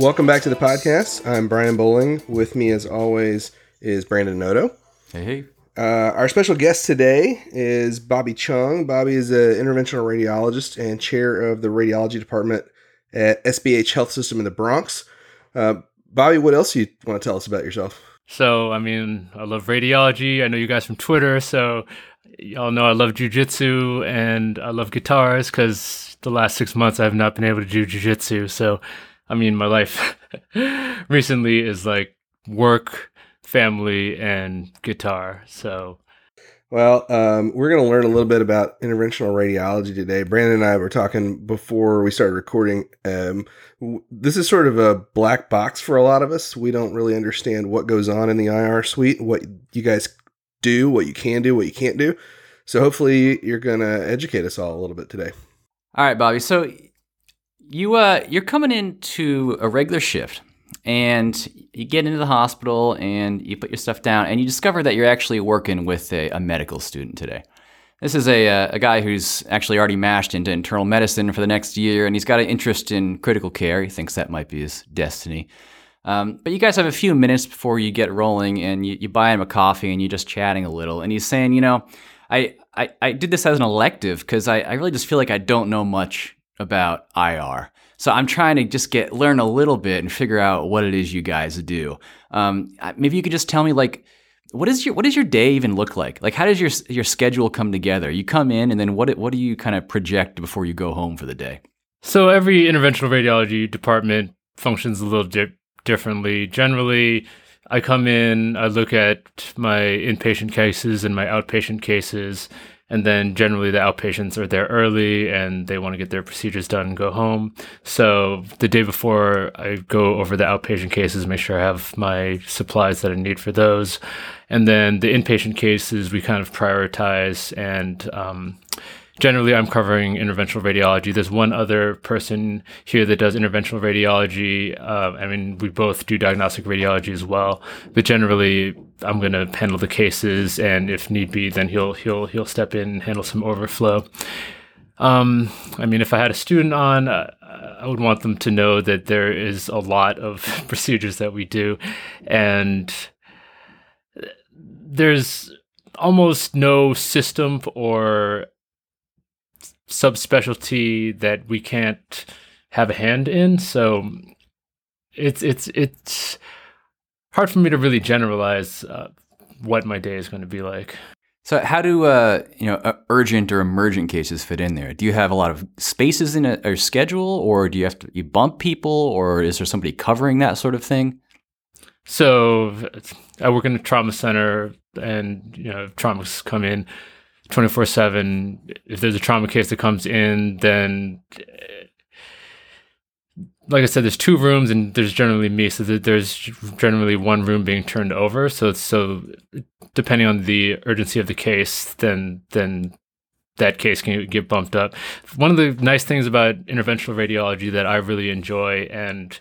Welcome back to the podcast. I'm Brian Bowling. With me, as always, is Brandon Noto. Hey, hey. Uh, our special guest today is Bobby Chung. Bobby is an interventional radiologist and chair of the radiology department at SBH Health System in the Bronx. Uh, Bobby, what else do you want to tell us about yourself? So, I mean, I love radiology. I know you guys from Twitter, so y'all know I love jujitsu and I love guitars because the last six months I have not been able to do jujitsu. So, I mean, my life recently is like work, family, and guitar. So, well, um, we're going to learn a little bit about interventional radiology today. Brandon and I were talking before we started recording. Um, w- this is sort of a black box for a lot of us. We don't really understand what goes on in the IR suite, what you guys do, what you can do, what you can't do. So hopefully you're going to educate us all a little bit today. All right, Bobby. So you uh you're coming into a regular shift and you get into the hospital and you put your stuff down and you discover that you're actually working with a, a medical student today. This is a, uh, a guy who's actually already mashed into internal medicine for the next year, and he's got an interest in critical care. He thinks that might be his destiny. Um, but you guys have a few minutes before you get rolling, and you, you buy him a coffee, and you're just chatting a little. And he's saying, you know, I, I, I did this as an elective because I, I really just feel like I don't know much about IR. So I'm trying to just get learn a little bit and figure out what it is you guys do. Um, maybe you could just tell me like what is your what does your day even look like? Like how does your your schedule come together? You come in and then what what do you kind of project before you go home for the day? So every interventional radiology department functions a little di- differently. Generally, I come in, I look at my inpatient cases and my outpatient cases, and then generally the outpatients are there early and they want to get their procedures done and go home. So the day before I go over the outpatient cases, make sure I have my supplies that I need for those. And then the inpatient cases we kind of prioritize and um, generally I'm covering interventional radiology. There's one other person here that does interventional radiology. Uh, I mean, we both do diagnostic radiology as well, but generally I'm going to handle the cases, and if need be, then he'll he'll he'll step in and handle some overflow. Um, I mean, if I had a student on, uh, I would want them to know that there is a lot of procedures that we do, and there's almost no system or subspecialty that we can't have a hand in. So it's it's it's hard for me to really generalize uh, what my day is going to be like. So how do uh, you know uh, urgent or emergent cases fit in there? Do you have a lot of spaces in a, a schedule, or do you have to you bump people, or is there somebody covering that sort of thing? So I work in a trauma center, and you know traumas come in 24 7 if there's a trauma case that comes in then eh, like i said there's two rooms and there's generally me so there's generally one room being turned over. So so depending on the urgency of the case then then that case can get bumped up. One of the nice things about interventional radiology that i really enjoy and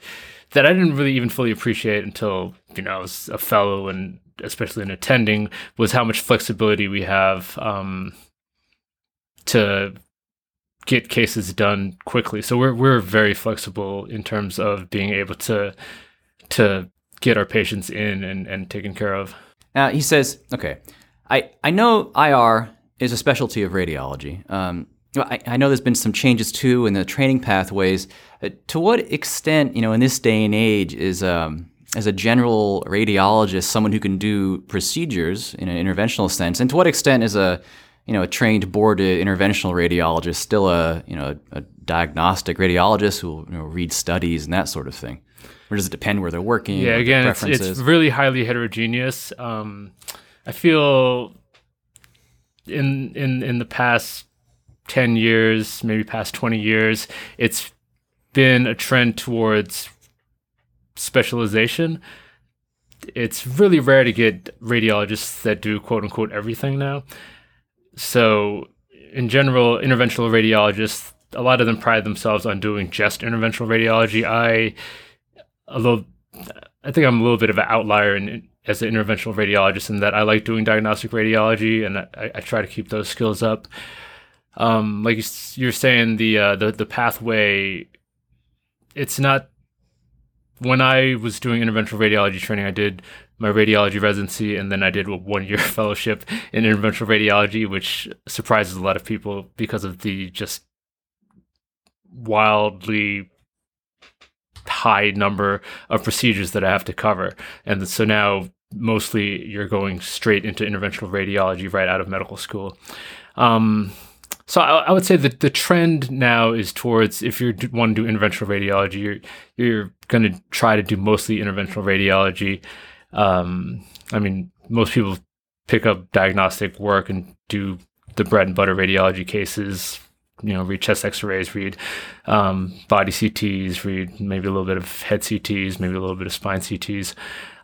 that i didn't really even fully appreciate until you know i was a fellow and especially in attending, was how much flexibility we have um, to get cases done quickly. So we're we're very flexible in terms of being able to to get our patients in and, and taken care of. Now he says, okay, I, I know IR is a specialty of radiology. Um, I, I, know there's been some changes too in the training pathways. Uh, to what extent, you know, in this day and age, is um, as a general radiologist, someone who can do procedures in an interventional sense, and to what extent is a you know a trained boarded interventional radiologist still a you know a, a diagnostic radiologist who will you know, read studies and that sort of thing? Or does it depend where they're working? Yeah, again, it's, it's really highly heterogeneous. Um, I feel in in in the past ten years, maybe past twenty years, it's been a trend towards specialization. It's really rare to get radiologists that do quote unquote everything now. So, in general, interventional radiologists, a lot of them pride themselves on doing just interventional radiology. I, a little, I think I'm a little bit of an outlier in, as an interventional radiologist in that I like doing diagnostic radiology and I, I try to keep those skills up. Um, like you're saying, the uh, the the pathway, it's not when I was doing interventional radiology training, I did my radiology residency and then I did a one year fellowship in interventional radiology, which surprises a lot of people because of the just wildly high number of procedures that I have to cover. And so now mostly you're going straight into interventional radiology right out of medical school. Um, so I, I, would say that the trend now is towards if you want to do interventional radiology, you're you're going to try to do mostly interventional radiology. Um, I mean, most people pick up diagnostic work and do the bread and butter radiology cases. You know, read chest X-rays, read um, body CTs, read maybe a little bit of head CTs, maybe a little bit of spine CTs.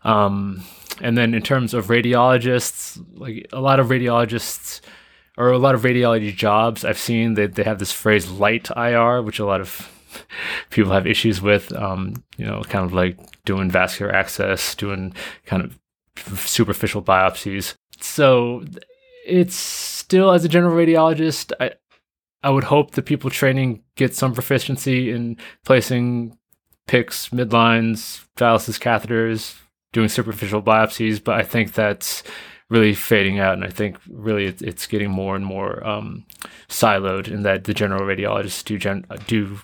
Um, and then in terms of radiologists, like a lot of radiologists or a lot of radiology jobs I've seen that they have this phrase light IR, which a lot of people have issues with. Um, you know, kind of like doing vascular access, doing kind of superficial biopsies. So it's still as a general radiologist, I I would hope that people training get some proficiency in placing PICCs, midlines, dialysis catheters, doing superficial biopsies, but I think that's really fading out, and I think really it, it's getting more and more um, siloed in that the general radiologists do gen- do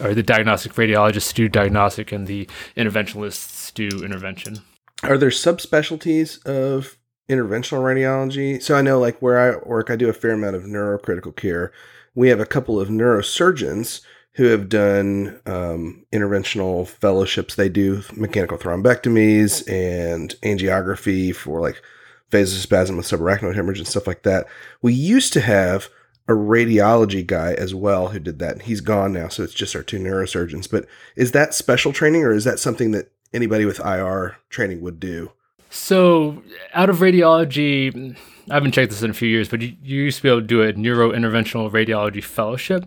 or the diagnostic radiologists do diagnostic, and the interventionalists do intervention. Are there subspecialties of interventional radiology? So I know, like where I work, I do a fair amount of neurocritical care. We have a couple of neurosurgeons who have done um, interventional fellowships. They do mechanical thrombectomies and angiography for like vasospasm with subarachnoid hemorrhage and stuff like that. We used to have a radiology guy as well who did that. And He's gone now, so it's just our two neurosurgeons. But is that special training or is that something that anybody with IR training would do? So, out of radiology, I haven't checked this in a few years, but you, you used to be able to do a neurointerventional radiology fellowship.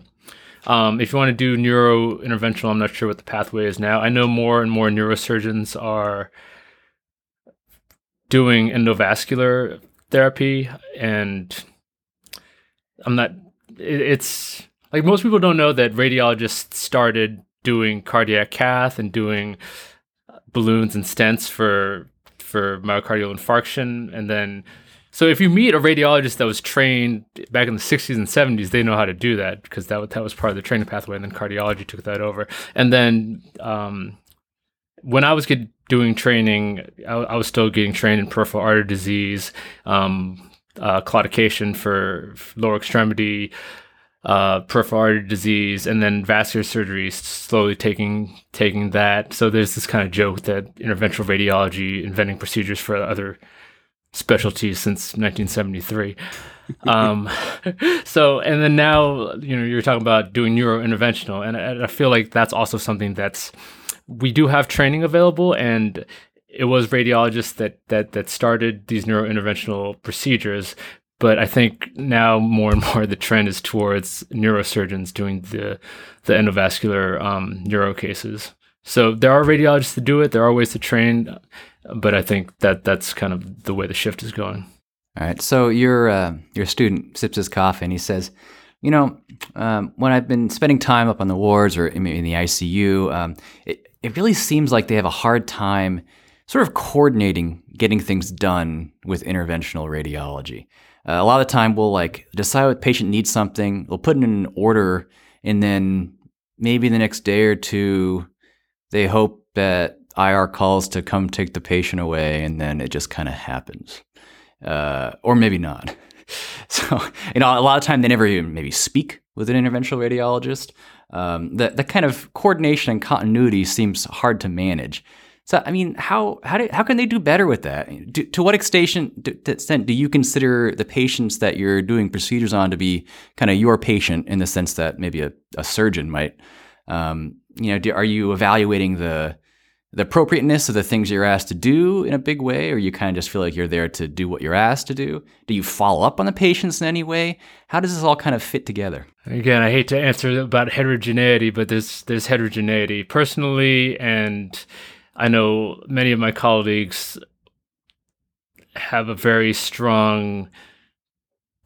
Um, if you want to do neurointerventional, I'm not sure what the pathway is now. I know more and more neurosurgeons are doing endovascular therapy and I'm not it, it's like most people don't know that radiologists started doing cardiac cath and doing balloons and stents for for myocardial infarction and then so if you meet a radiologist that was trained back in the 60s and 70s they know how to do that because that, that was part of the training pathway and then cardiology took that over. And then um, when i was get, doing training I, I, was still getting trained in peripheral artery disease um, uh, claudication for lower extremity, uh, peripheral artery disease, and then vascular surgery. Slowly taking taking that. So there's this kind of joke that interventional radiology inventing procedures for other specialties since 1973. um, so and then now you know you're talking about doing neurointerventional, and I, I feel like that's also something that's we do have training available and it was radiologists that that that started these neurointerventional procedures but I think now more and more the trend is towards neurosurgeons doing the the endovascular um, neuro cases. So there are radiologists to do it. There are ways to train, but I think that that's kind of the way the shift is going. All right. So your uh, your student sips his coffee and he says, you know, um, when I've been spending time up on the wards or in, in the ICU, um, it it really seems like they have a hard time sort of coordinating getting things done with interventional radiology. Uh, a lot of the time, we'll like decide what patient needs something, we'll put in an order, and then maybe the next day or two, they hope that IR calls to come take the patient away, and then it just kind of happens, uh, or maybe not. So, you know, a lot of time they never even maybe speak with an interventional radiologist. Um, the the kind of coordination and continuity seems hard to manage. So, I mean, how how do, how can they do better with that? Do, to what extent do, extent do you consider the patients that you're doing procedures on to be kind of your patient in the sense that maybe a, a surgeon might? Um, you know, do, are you evaluating the the appropriateness of the things you're asked to do in a big way, or you kind of just feel like you're there to do what you're asked to do? Do you follow up on the patients in any way? How does this all kind of fit together? Again, I hate to answer about heterogeneity, but there's there's heterogeneity personally and I know many of my colleagues have a very strong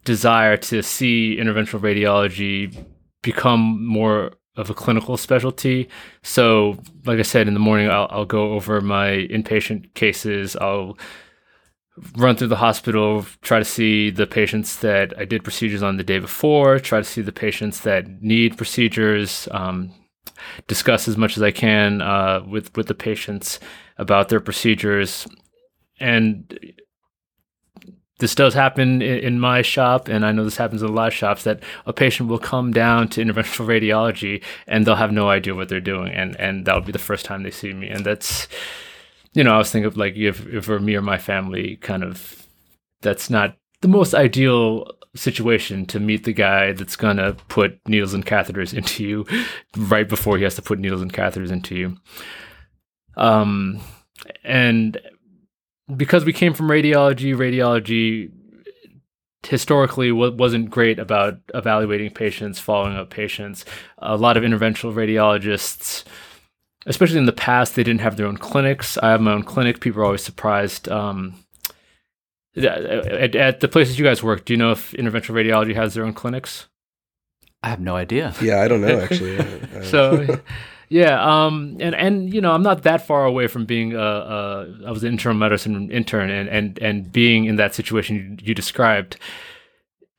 desire to see interventional radiology become more of a clinical specialty. So, like I said, in the morning, I'll, I'll go over my inpatient cases. I'll run through the hospital, try to see the patients that I did procedures on the day before, try to see the patients that need procedures, um, discuss as much as I can uh, with with the patients about their procedures, and this does happen in, my shop, and I know this happens in a lot of shops that a patient will come down to interventional radiology and they'll have no idea what they're doing, and and that'll be the first time they see me, and that's, you know, I was thinking of like if if for me or my family, kind of, that's not the most ideal situation to meet the guy that's gonna put needles and catheters into you right before he has to put needles and catheters into you. Um, and because we came from radiology, radiology historically wasn't great about evaluating patients, following up patients. A lot of interventional radiologists, especially in the past, they didn't have their own clinics. I have my own clinic. People are always surprised. Um, at, at, the places you guys work, do you know if interventional radiology has their own clinics? I have no idea. Yeah, I don't know actually. so yeah, um, and and you know, I'm not that far away from being a, a I was an internal medicine intern, and and and being in that situation you, you described.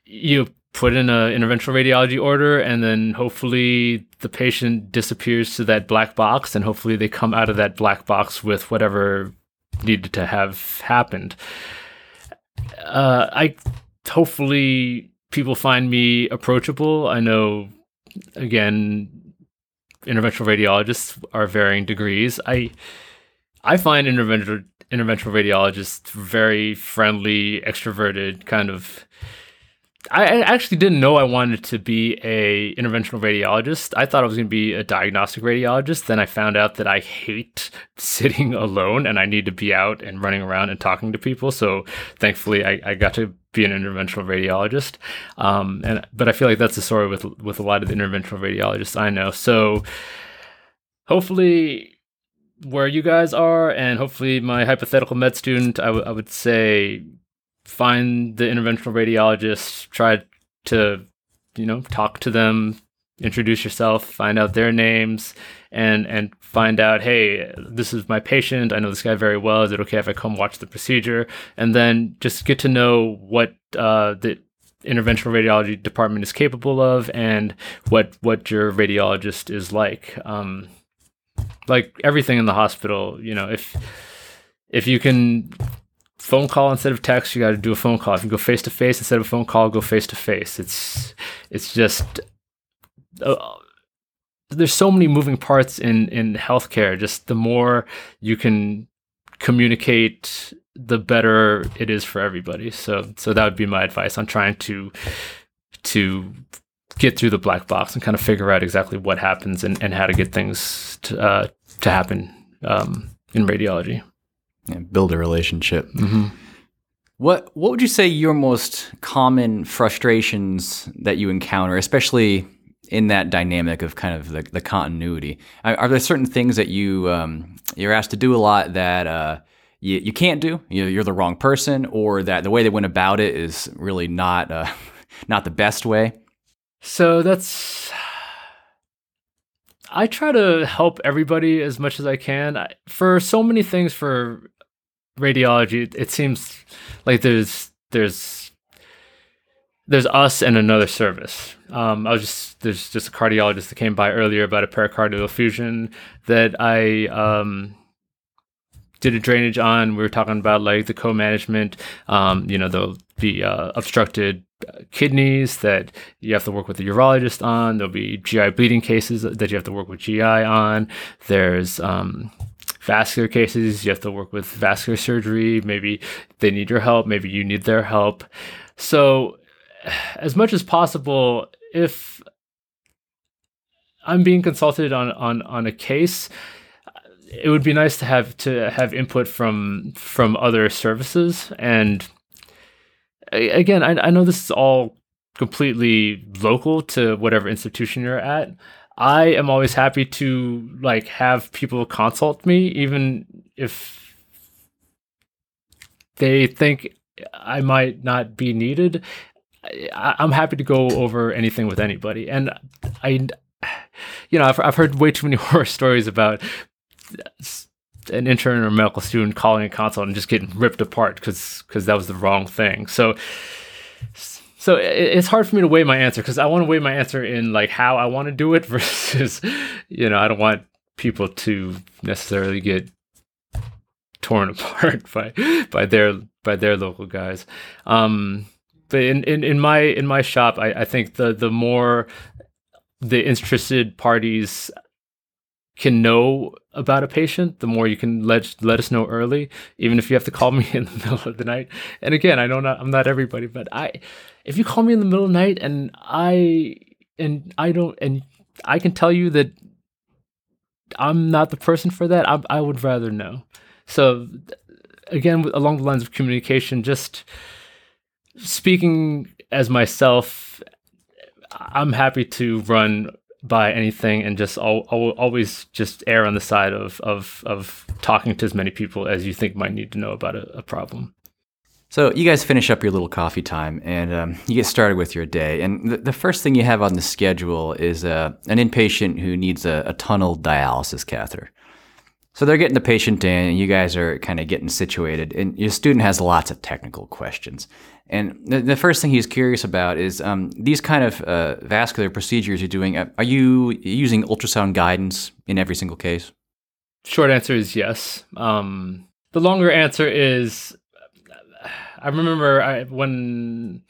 You put in an interventional radiology order, and then hopefully the patient disappears to that black box, and hopefully they come out of that black box with whatever needed to have happened. Uh, I hopefully people find me approachable. I know again interventional radiologists are varying degrees. I I find interventional interventional radiologists very friendly, extroverted, kind of. I actually didn't know I wanted to be a interventional radiologist. I thought I was going to be a diagnostic radiologist. Then I found out that I hate sitting alone and I need to be out and running around and talking to people. So thankfully, I, I got to be an interventional radiologist. Um, and but I feel like that's the story with with a lot of the interventional radiologists I know. So hopefully where you guys are and hopefully my hypothetical med student I, w- I would say find the interventional radiologist try to you know talk to them introduce yourself find out their names and and find out, hey, this is my patient. I know this guy very well. Is it okay if I come watch the procedure? And then just get to know what uh, the interventional radiology department is capable of and what what your radiologist is like. Um, like everything in the hospital, you know, if if you can phone call instead of text, you got to do a phone call. If you go face to face instead of a phone call, go face to face. It's it's just. Uh, there's so many moving parts in in healthcare. Just the more you can communicate, the better it is for everybody. So so that would be my advice on trying to to get through the black box and kind of figure out exactly what happens and, and how to get things to, uh, to happen um, in radiology. Yeah, build a relationship. Mm-hmm. What what would you say your most common frustrations that you encounter, especially in that dynamic of kind of the, the continuity. Are, are, there certain things that you um, you're asked to do a lot that uh, you, you can't do? You, are the wrong person, or that the way they went about it is really not uh, not the best way. So that's. I try to help everybody as much as I can. I, for so many things for radiology, it seems like there's there's there's us and another service. Um, I was just there's just a cardiologist that came by earlier about a pericardial effusion that I um, did a drainage on. We were talking about like the co-management. Um, you know, there'll be uh, obstructed kidneys that you have to work with the urologist on. There'll be GI bleeding cases that you have to work with GI on. There's um, vascular cases you have to work with vascular surgery. Maybe they need your help. Maybe you need their help. So as much as possible, if I'm being consulted on on on a case, it would be nice to have to have input from from other services. And again, I, I know this is all completely local to whatever institution you're at. I am always happy to like have people consult me, even if they think I might not be needed. I, am happy to go over anything with anybody, and I, you know, I've, I've heard way too many horror stories about an intern or medical student calling a consult and just getting ripped apart because because that was the wrong thing. So so it's hard for me to weigh my answer because I want to weigh my answer in like how I want to do it versus you know I don't want people to necessarily get torn apart by by their by their local guys. Um, but in, in, in my in my shop, I, I think the the more the interested parties can know about a patient, the more you can let let us know early, even if you have to call me in the middle of the night. And again, I know not, I'm not everybody, but I if you call me in the middle of the night and I and I don't and I can tell you that I'm not the person for that, I, I would rather know. So again, along the lines of communication, just speaking as myself, I'm happy to run by anything and just al- al- always just err on the side of, of, of talking to as many people as you think might need to know about a, a problem. So you guys finish up your little coffee time and um, you get started with your day. And the, the first thing you have on the schedule is uh, an inpatient who needs a, a tunnel dialysis catheter. So they're getting the patient in, and you guys are kind of getting situated. And your student has lots of technical questions. And the, the first thing he's curious about is um, these kind of uh, vascular procedures you're doing. Uh, are you using ultrasound guidance in every single case? Short answer is yes. Um, the longer answer is I remember I, when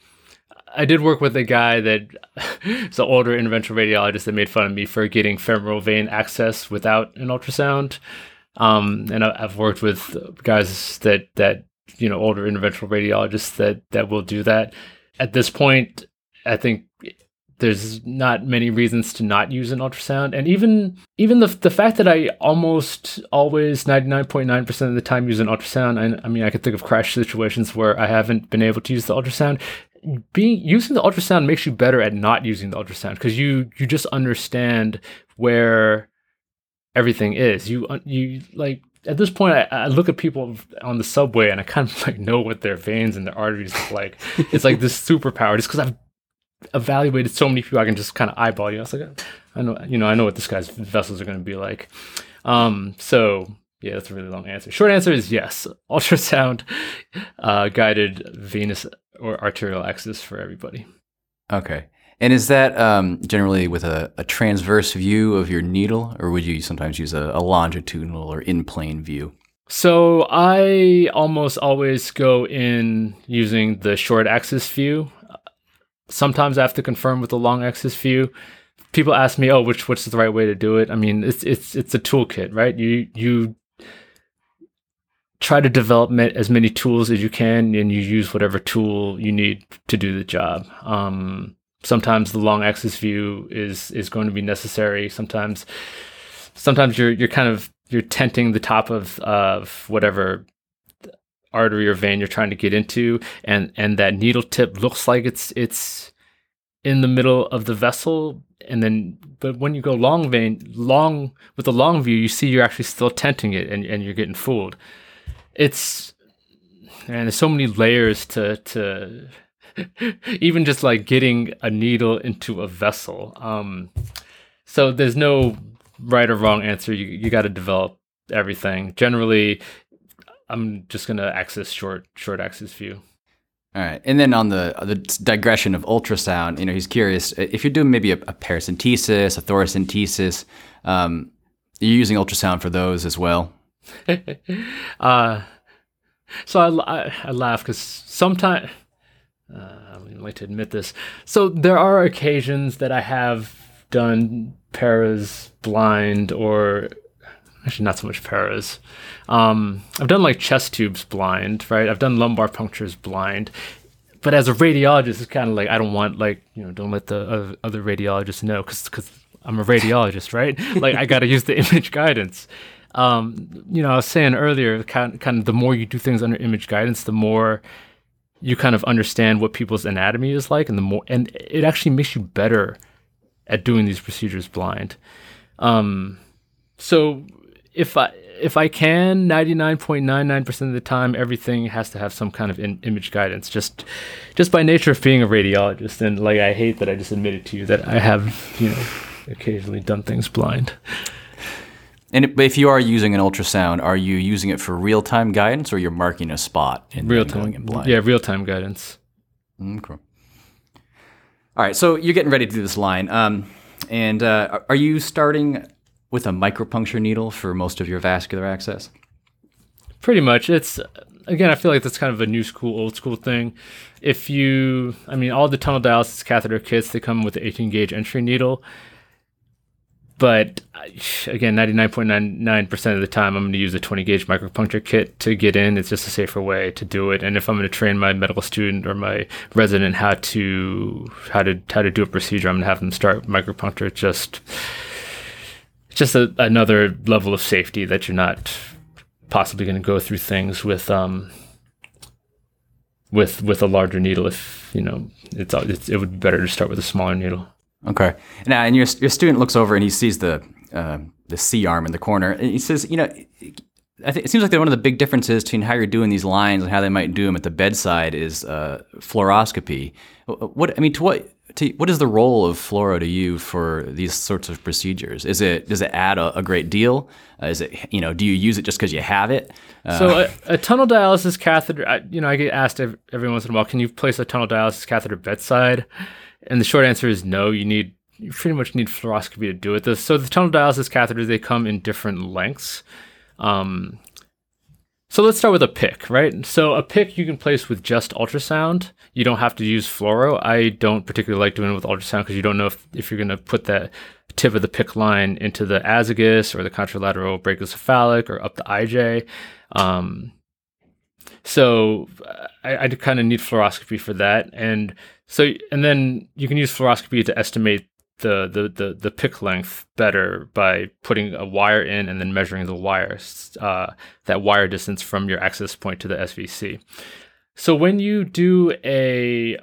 I did work with a guy that is an older interventional radiologist that made fun of me for getting femoral vein access without an ultrasound. Um, and I, have worked with guys that that you know older interventional radiologists that that will do that. At this point, I think there's not many reasons to not use an ultrasound and even even the the fact that I almost always 99.9% of the time use an ultrasound I, I mean I could think of crash situations where I haven't been able to use the ultrasound being using the ultrasound makes you better at not using the ultrasound because you you just understand where everything is. You uh, you like at this point, I, I, look at people on the subway and I kind of like know what their veins and their arteries look like. it's like this superpower just because I've evaluated so many people. I can just kind of eyeball you. I was like, I know, you know, I know what this guy's vessels are going to be like. Um, so yeah, that's a really long answer. Short answer is yes. Ultrasound uh, guided venous or arterial access for everybody. Okay. And is that um, generally with a, a, transverse view of your needle, or would you sometimes use a, a longitudinal or in plane view? So I almost always go in using the short axis view. Sometimes I have to confirm with the long axis view. People ask me, "Oh, which what's the right way to do it?" I mean, it's it's it's a toolkit, right? You you try to develop as many tools as you can, and you use whatever tool you need to do the job. Um, sometimes the long axis view is is going to be necessary. Sometimes sometimes you're you're kind of you're tenting the top of of whatever artery or vein you're trying to get into and and that needle tip looks like it's it's in the middle of the vessel and then but when you go long vein long with the long view you see you're actually still tenting it and, and you're getting fooled it's and there's so many layers to to even just like getting a needle into a vessel. Um, so there's no right or wrong answer. You you got to develop everything. Generally, I'm just gonna access short short axis view. All right, and then on the the digression of ultrasound, you know, he's curious if you're doing maybe a, a paracentesis, a thoracentesis. Um, you're using ultrasound for those as well. uh, so I, I, I laugh because sometimes uh, like to admit this. So there are occasions that I have done paras blind or actually not so much paras. Um, I've done like chest tubes blind, right? I've done lumbar punctures blind. But as a radiologist, it's kind of like I don't want like you know don't let the other radiologists know because because I'm a radiologist, right? like I got to use the image guidance. Um, you know, I was saying earlier, kind kind of the more you do things under image guidance, the more you kind of understand what people's anatomy is like and the more and it actually makes you better at doing these procedures blind um, so if i if i can 99.99% of the time everything has to have some kind of in, image guidance just just by nature of being a radiologist and like i hate that i just admitted to you that i have you know occasionally done things blind. And if you are using an ultrasound, are you using it for real time guidance, or you're marking a spot and Real then going in time, blind? yeah, real time guidance. Okay. All right, so you're getting ready to do this line, um, and uh, are you starting with a micropuncture needle for most of your vascular access? Pretty much. It's again, I feel like that's kind of a new school, old school thing. If you, I mean, all the tunnel dialysis catheter kits they come with the 18 gauge entry needle, but uh, again, 99.99% of the time, I'm going to use a 20 gauge micropuncture kit to get in. It's just a safer way to do it. And if I'm going to train my medical student or my resident how to how to how to do a procedure, I'm going to have them start micropuncture. It's just just a, another level of safety that you're not possibly going to go through things with um with with a larger needle if you know it's, it's it would be better to start with a smaller needle Okay. Now, and your your student looks over and he sees the uh, the C arm in the corner, and he says, you know. I think it seems like one of the big differences between how you're doing these lines and how they might do them at the bedside is uh, fluoroscopy. What I mean, to what to, what is the role of fluoro to you for these sorts of procedures? Is it does it add a, a great deal? Uh, is it you know do you use it just because you have it? Uh, so a, a, tunnel dialysis catheter, I, you know, I get asked every, every once in a while, can you place a tunnel dialysis catheter bedside? And the short answer is no. You need you pretty much need fluoroscopy to do it. So the tunnel dialysis catheters they come in different lengths. Um, so let's start with a PICC, right? So a PICC you can place with just ultrasound. You don't have to use fluoro. I don't particularly like doing it with ultrasound because you don't know if, if you're going to put that tip of the PICC line into the azygos or the contralateral brachiocephalic or up the IJ. Um, so I, I kind of need fluoroscopy for that. And so, and then you can use fluoroscopy to estimate the, the, the, the PICC length better by putting a wire in and then measuring the wire, uh, that wire distance from your access point to the SVC. So when you do a,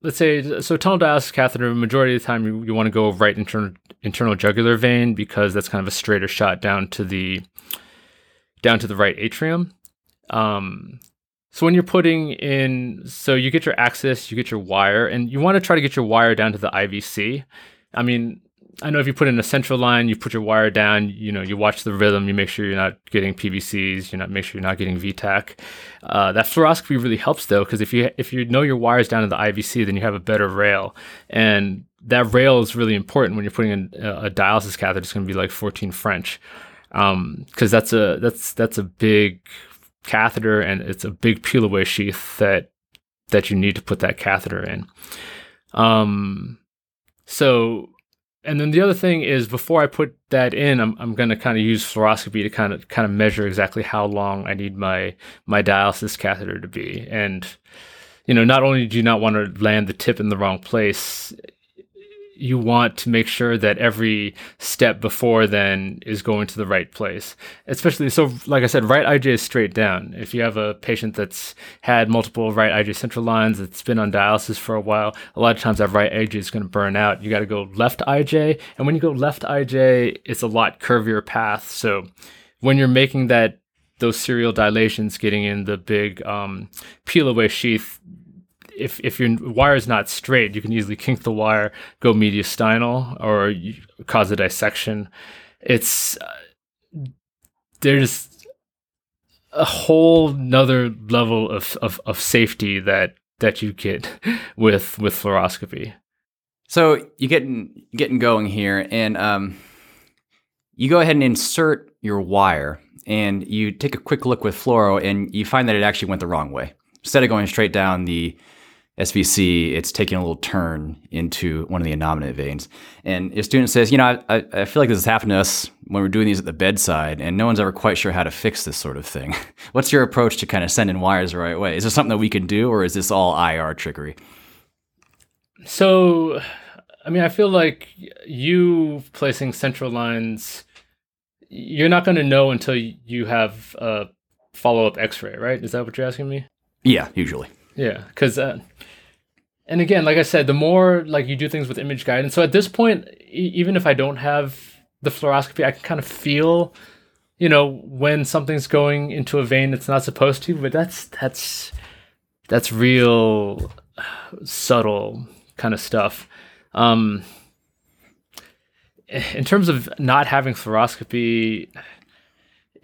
let's say, so tunnel dialysis catheter, majority of the time you, you want to go right internal, internal jugular vein because that's kind of a straighter shot down to the, down to the right atrium. Um, so when you're putting in, so you get your access, you get your wire, and you want to try to get your wire down to the IVC. I mean, I know if you put in a central line, you put your wire down, you know, you watch the rhythm, you make sure you're not getting PVCs, you not make sure you're not getting V-tach. Uh, that fluoroscopy really helps though, because if you if you know your wires down to the IVC, then you have a better rail, and that rail is really important when you're putting in a, a dialysis catheter. It's going to be like 14 French, because um, that's a that's that's a big catheter and it's a big peel away sheath that that you need to put that catheter in. Um, so, and then the other thing is before I put that in, I'm, I'm going to kind of use fluoroscopy to kind of kind of measure exactly how long I need my my dialysis catheter to be. And you know, not only do you not want to land the tip in the wrong place, you want to make sure that every step before then is going to the right place. Especially so, like I said, right IJ is straight down. If you have a patient that's had multiple right IJ central lines that's been on dialysis for a while, a lot of times that right IJ is going to burn out. You got to go left IJ, and when you go left IJ, it's a lot curvier path. So when you're making that those serial dilations, getting in the big um, peel away sheath, if if your wire is not straight, you can easily kink the wire, go mediastinal, or cause a dissection. It's uh, there's a whole nother level of, of, of safety that that you get with with fluoroscopy. So you getting getting going here, and um, you go ahead and insert your wire, and you take a quick look with fluoro, and you find that it actually went the wrong way. Instead of going straight down the SVC, it's taking a little turn into one of the innominate veins. And your student says, you know, I, I feel like this has happened to us when we're doing these at the bedside, and no one's ever quite sure how to fix this sort of thing. What's your approach to kind of sending wires the right way? Is there something that we can do, or is this all IR trickery? So, I mean, I feel like you placing central lines, you're not going to know until you have a follow up x ray, right? Is that what you're asking me? Yeah, usually. Yeah, because, uh, and again, like I said, the more like you do things with image guidance. So at this point, e- even if I don't have the fluoroscopy, I can kind of feel, you know, when something's going into a vein it's not supposed to. But that's that's that's real subtle kind of stuff. Um, in terms of not having fluoroscopy,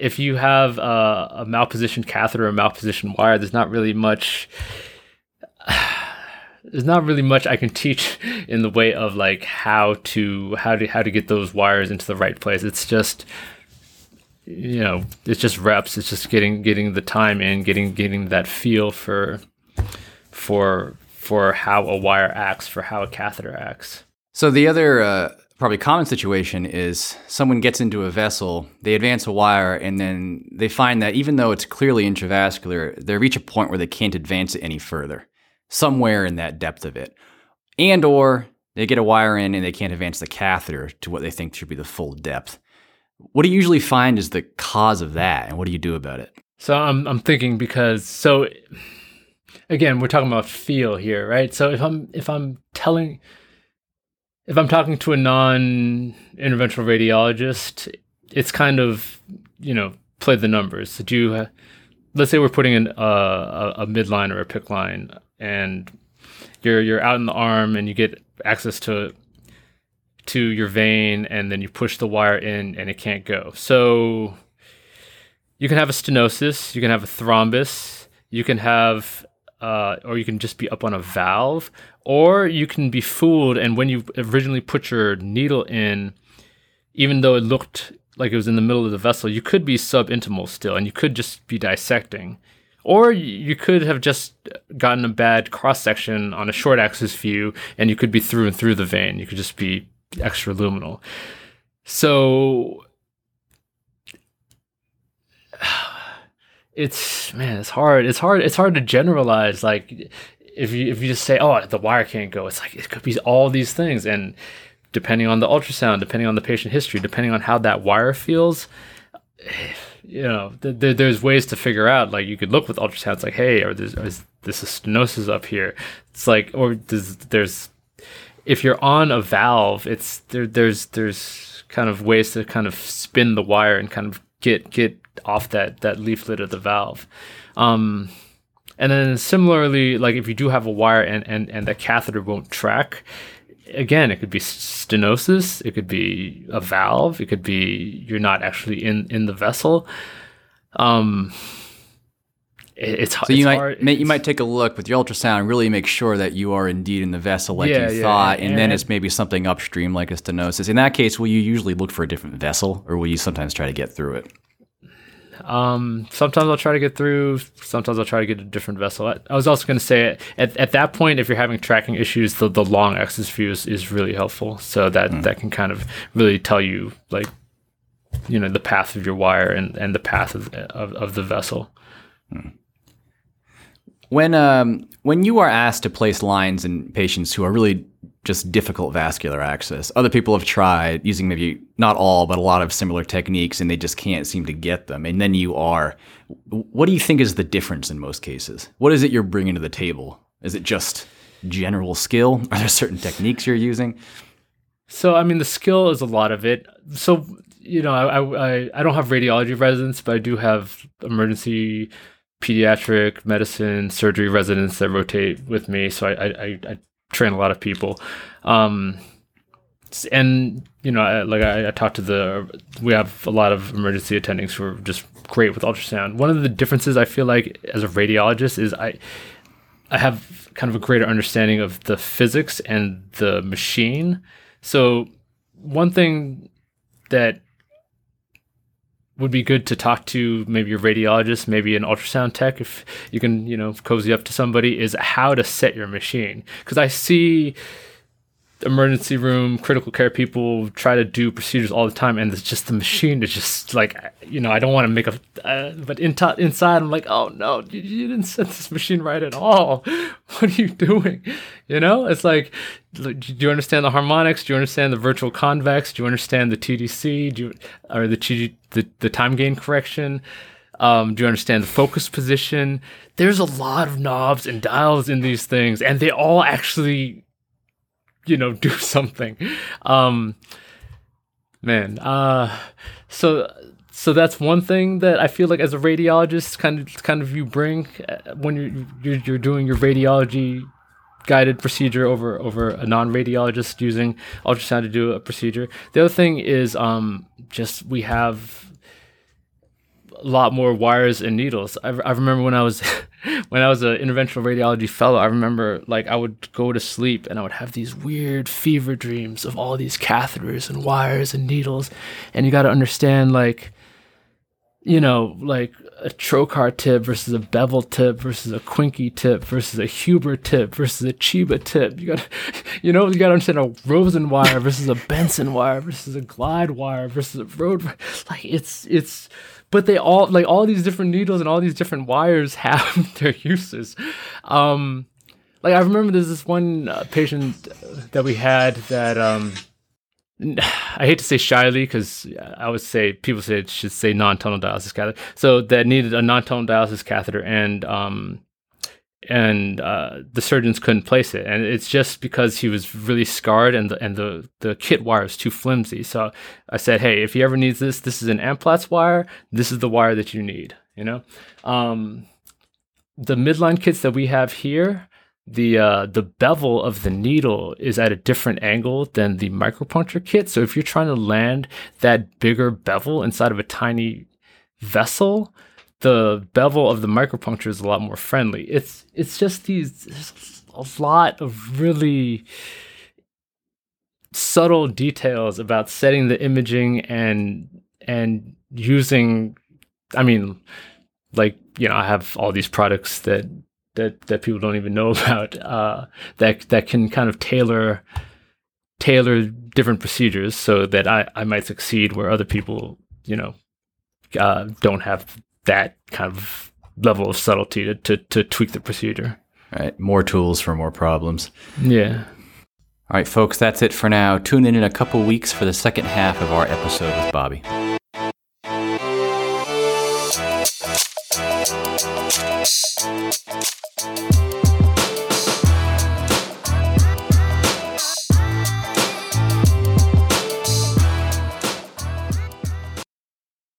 if you have a, a malpositioned catheter or malpositioned wire, there's not really much. There's not really much I can teach in the way of like how to how to how to get those wires into the right place. It's just you know, it's just reps. It's just getting getting the time in, getting getting that feel for for for how a wire acts, for how a catheter acts. So the other uh, probably common situation is someone gets into a vessel, they advance a wire, and then they find that even though it's clearly intravascular, they reach a point where they can't advance it any further, somewhere in that depth of it, and or they get a wire in and they can't advance the catheter to what they think should be the full depth. What do you usually find is the cause of that, and what do you do about it? So I'm I'm thinking because so again we're talking about feel here, right? So if I'm if I'm telling if I'm talking to a non-interventional radiologist, it's kind of you know play the numbers. Do you, let's say we're putting in a, a, midline or a PICC line, and you're you're out in the arm and you get access to to your vein, and then you push the wire in and it can't go. So you can have a stenosis, you can have a thrombus, you can have uh, or you can just be up on a valve, or you can be fooled. And when you originally put your needle in, even though it looked like it was in the middle of the vessel, you could be subintimal still, and you could just be dissecting. Or you could have just gotten a bad cross section on a short axis view, and you could be through and through the vein. You could just be extraluminal. So it's man, it's hard. It's hard. It's hard to generalize. Like if you if you just say, oh, the wire can't go, it's like it could be all these things, and depending on the ultrasound, depending on the patient history, depending on how that wire feels, you know, th- th- there's ways to figure out. Like you could look with ultrasounds, like, hey, or there's, is this stenosis up here? It's like, or there's, there's if you're on a valve, it's there. There's there's kind of ways to kind of spin the wire and kind of get get off that that leaflet of the valve. Um, and then similarly, like if you do have a wire and and and the catheter won't track, again, it could be stenosis, it could be a valve, it could be you're not actually in in the vessel. Um, it's hard so you might you might take a look with your ultrasound, really make sure that you are indeed in the vessel like yeah, you yeah, thought, and, and, then it's maybe something upstream like a stenosis. In that case, will you usually look for a different vessel, or will you sometimes try to get through it? Um, sometimes I'll try to get through. Sometimes I'll try to get a different vessel. I, I was also going to say at, at that point, if you're having tracking issues, the, the long axis view is, is really helpful. So that mm. that can kind of really tell you like you know the path of your wire and, and the path of, of, of the vessel. Mm. When um, when you are asked to place lines in patients who are really just difficult vascular access, other people have tried using maybe not all, but a lot of similar techniques, and they just can't seem to get them. And then you are. What do you think is the difference in most cases? What is it you're bringing to the table? Is it just general skill? Are there certain techniques you're using? So, I mean, the skill is a lot of it. So, you know, I, I, I don't have radiology residents, but I do have emergency pediatric medicine surgery residents that rotate with me. So I, I, I train a lot of people. Um, and you know, I, like I, I talked to the, we have a lot of emergency attendings who are just great with ultrasound. One of the differences I feel like as a radiologist is I, I have kind of a greater understanding of the physics and the machine. So one thing that would be good to talk to maybe your radiologist, maybe an ultrasound tech, if you can, you know, cozy up to somebody, is how to set your machine. Because I see emergency room critical care people try to do procedures all the time and it's just the machine is just like you know i don't want to make a uh, but in t- inside i'm like oh no you, you, didn't set this machine right at all. What are you doing? You know? It's like do you understand the harmonics? Do you understand the virtual convex? Do you understand the TGC do you or the the, the time gain correction? Um, do you understand the focus position? There's a lot of knobs and dials in these things, and they all actually you know do something um man uh so so that's one thing that I feel like as a radiologist kind of kind of you bring uh, when you're, you're you're doing your radiology guided procedure over over a non-radiologist using ultrasound to do a procedure. The other thing is um, just we have a lot more wires and needles. I, I remember when I was when I was an interventional radiology fellow, I remember like I would go to sleep and I would have these weird fever dreams of all these catheters and wires and needles. And you got to understand like you know, like a trocar tip versus a bevel tip versus a Quincke tip versus a Huber tip versus a Chiba tip. You got, you know, you got to understand a Rosen wire versus a Benson wire versus a Glide wire versus a Rode. Like it's it's but they all like all these different needles and all these different wires have their uses. Um, like I remember there's this one uh, patient that we had that um, I hate to say Shiley because I would say people say it should say non-tunnel dialysis catheter. So that needed a non-tunnel dialysis catheter and um, and uh, the surgeons couldn't place it, and it's just because he was really scarred and the and the the kit wire is too flimsy. So I said, hey, if he ever needs this, this is an Amplatz wire. This is the wire that you need. You know, um, the midline kits that we have here, the uh, the bevel of the needle is at a different angle than the micropuncture kit. So if you're trying to land that bigger bevel inside of a tiny vessel, the bevel of the micropuncture is a lot more friendly. It's it's just these a lot of really subtle details about setting the imaging and and using I mean like you know I have all these products that that that people don't even know about uh, that that can kind of tailor tailor different procedures so that I, I might succeed where other people you know uh, don't have that kind of level of subtlety to, to, to tweak the procedure. All right, more tools for more problems. Yeah. All right, folks, that's it for now. Tune in in a couple weeks for the second half of our episode with Bobby.